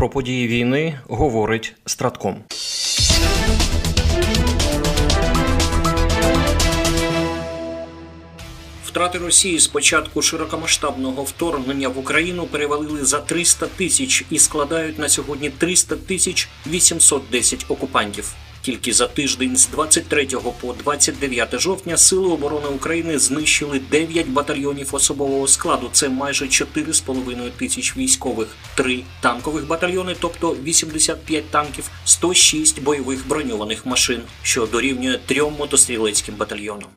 Про події війни говорить Стратком. Втрати Росії з початку широкомасштабного вторгнення в Україну перевалили за 300 тисяч і складають на сьогодні 300 тисяч 810 окупантів. Тільки за тиждень з 23 по 29 жовтня Сили оборони України знищили 9 батальйонів особового складу. Це майже 4,5 тисяч військових, 3 танкових батальйони, тобто 85 танків, 106 бойових броньованих машин, що дорівнює трьом мотострілецьким батальйонам.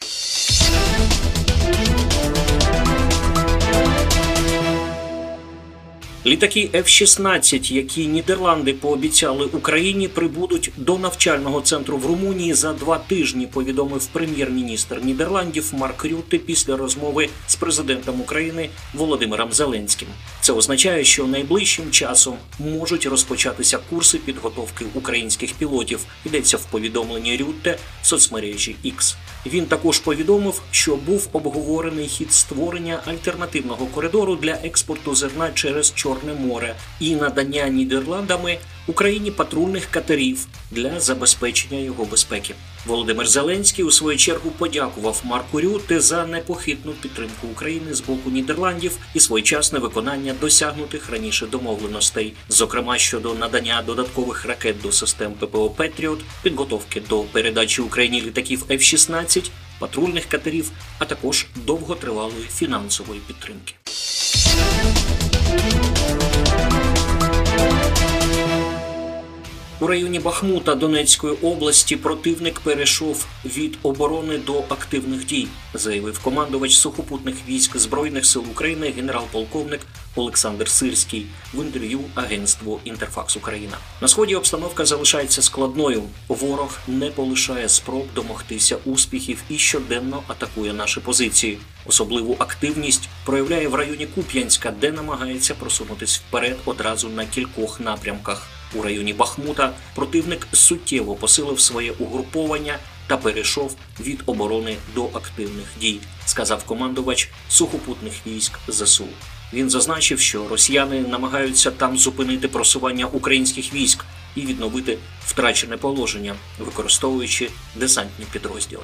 Літаки F-16, які Нідерланди пообіцяли Україні, прибудуть до навчального центру в Румунії за два тижні. Повідомив прем'єр-міністр Нідерландів Марк Рюте після розмови з президентом України Володимиром Зеленським. Це означає, що найближчим часом можуть розпочатися курси підготовки українських пілотів. Йдеться в повідомленні Рюте в соцмережі X. Він також повідомив, що був обговорений хід створення альтернативного коридору для експорту зерна через Чорне море і надання Нідерландами Україні патрульних катерів для забезпечення його безпеки. Володимир Зеленський у свою чергу подякував Марку Рюте за непохитну підтримку України з боку Нідерландів і своєчасне виконання досягнутих раніше домовленостей, зокрема щодо надання додаткових ракет до систем ППО Петріот, підготовки до передачі Україні літаків F-16, патрульних катерів, а також довготривалої фінансової підтримки. У районі Бахмута Донецької області противник перейшов від оборони до активних дій, заявив командувач сухопутних військ Збройних сил України генерал-полковник Олександр Сирський в інтерв'ю агентству Інтерфакс Україна. На сході обстановка залишається складною. Ворог не полишає спроб домогтися успіхів і щоденно атакує наші позиції. Особливу активність проявляє в районі Куп'янська, де намагається просунутись вперед одразу на кількох напрямках. У районі Бахмута противник суттєво посилив своє угруповання та перейшов від оборони до активних дій, сказав командувач сухопутних військ ЗСУ. Він зазначив, що росіяни намагаються там зупинити просування українських військ і відновити втрачене положення, використовуючи десантні підрозділи.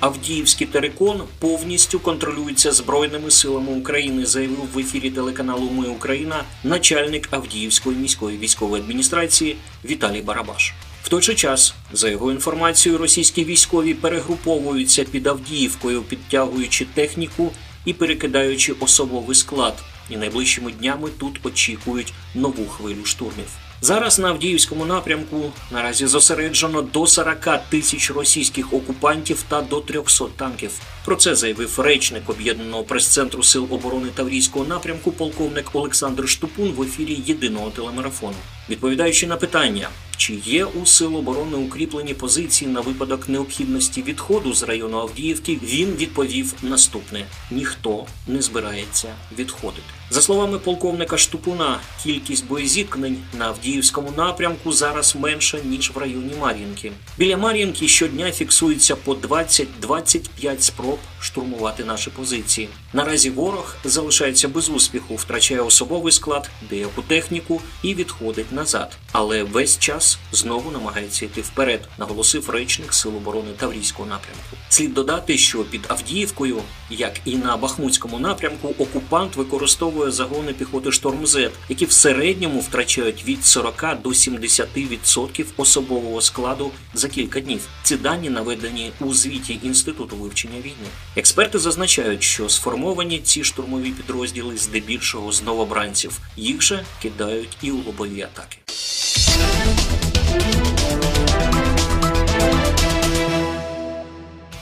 Авдіївський терикон повністю контролюється збройними силами України, заявив в ефірі телеканалу Ми Україна начальник Авдіївської міської військової адміністрації Віталій Барабаш. В той же час, за його інформацією, російські військові перегруповуються під Авдіївкою, підтягуючи техніку і перекидаючи особовий склад. І найближчими днями тут очікують нову хвилю штурмів. Зараз на Авдіївському напрямку наразі зосереджено до 40 тисяч російських окупантів та до 300 танків. Про це заявив речник об'єднаного прес-центру сил оборони Таврійського напрямку, полковник Олександр Штупун в ефірі єдиного телемарафону. Відповідаючи на питання, чи є у сил оборони укріплені позиції на випадок необхідності відходу з району Авдіївки, він відповів наступне: ніхто не збирається відходити. За словами полковника Штупуна, кількість боєзіткнень на Авдіївському напрямку зараз менша ніж в районі Мар'їнки. Біля Мар'їнки щодня фіксується по 20-25 спроб штурмувати наші позиції. Наразі ворог залишається без успіху, втрачає особовий склад, деяку техніку і відходить назад. Але весь час знову намагається йти вперед, наголосив речник Сил оборони Таврійського напрямку. Слід додати, що під Авдіївкою, як і на Бахмутському напрямку, окупант використовує загони піхоти «Шторм З», які в середньому втрачають від 40 до 70% особового складу за кілька днів. Ці дані наведені у звіті інституту вивчення війни. Експерти зазначають, що сформовані ці штурмові підрозділи здебільшого з новобранців. Їх же кидають і у лобові атаки.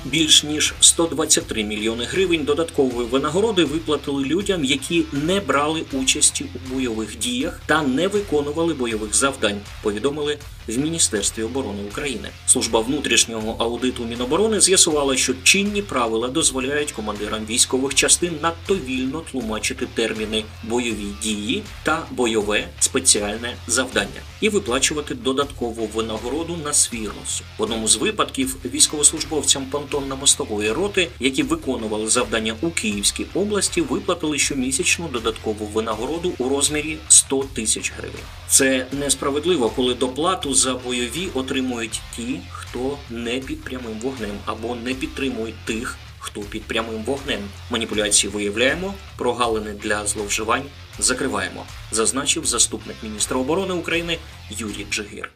Більш ніж 123 мільйони гривень додаткової винагороди виплатили людям, які не брали участі у бойових діях та не виконували бойових завдань. Повідомили в Міністерстві оборони України. Служба внутрішнього аудиту Міноборони з'ясувала, що чинні правила дозволяють командирам військових частин надто вільно тлумачити терміни бойові дії та бойове спеціальне завдання і виплачувати додаткову винагороду на свій розсуд. В одному з випадків військовослужбовцям понтонно-мостової роти, які виконували завдання у Київській області, виплатили щомісячну додаткову винагороду у розмірі 100 тисяч гривень. Це несправедливо, коли доплату за бойові отримують ті, хто не під прямим вогнем або не підтримують тих, хто під прямим вогнем. Маніпуляції виявляємо, прогалини для зловживань закриваємо, зазначив заступник міністра оборони України Юрій Джигир.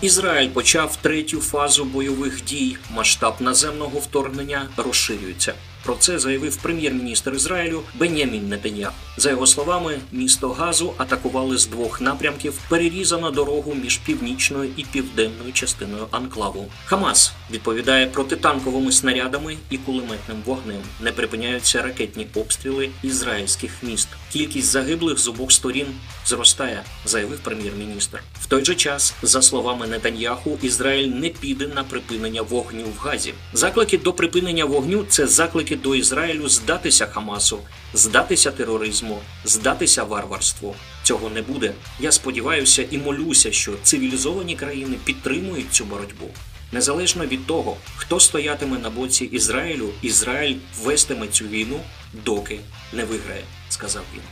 Ізраїль почав третю фазу бойових дій. Масштаб наземного вторгнення розширюється. Про це заявив прем'єр-міністр Ізраїлю Бенямін Нетаньяху. За його словами, місто Газу атакували з двох напрямків. Перерізано дорогу між північною і південною частиною анклаву. Хамас відповідає протитанковими снарядами і кулеметним вогнем. Не припиняються ракетні обстріли ізраїльських міст. Кількість загиблих з обох сторін зростає, заявив прем'єр-міністр. В той же час, за словами Нетаньяху, Ізраїль не піде на припинення вогню в Газі. Заклики до припинення вогню це заклики до Ізраїлю здатися Хамасу, здатися тероризму, здатися варварству. Цього не буде. Я сподіваюся і молюся, що цивілізовані країни підтримують цю боротьбу. Незалежно від того, хто стоятиме на боці Ізраїлю, Ізраїль вестиме цю війну, доки не виграє, сказав він.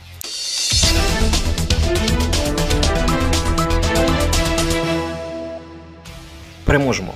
Переможемо.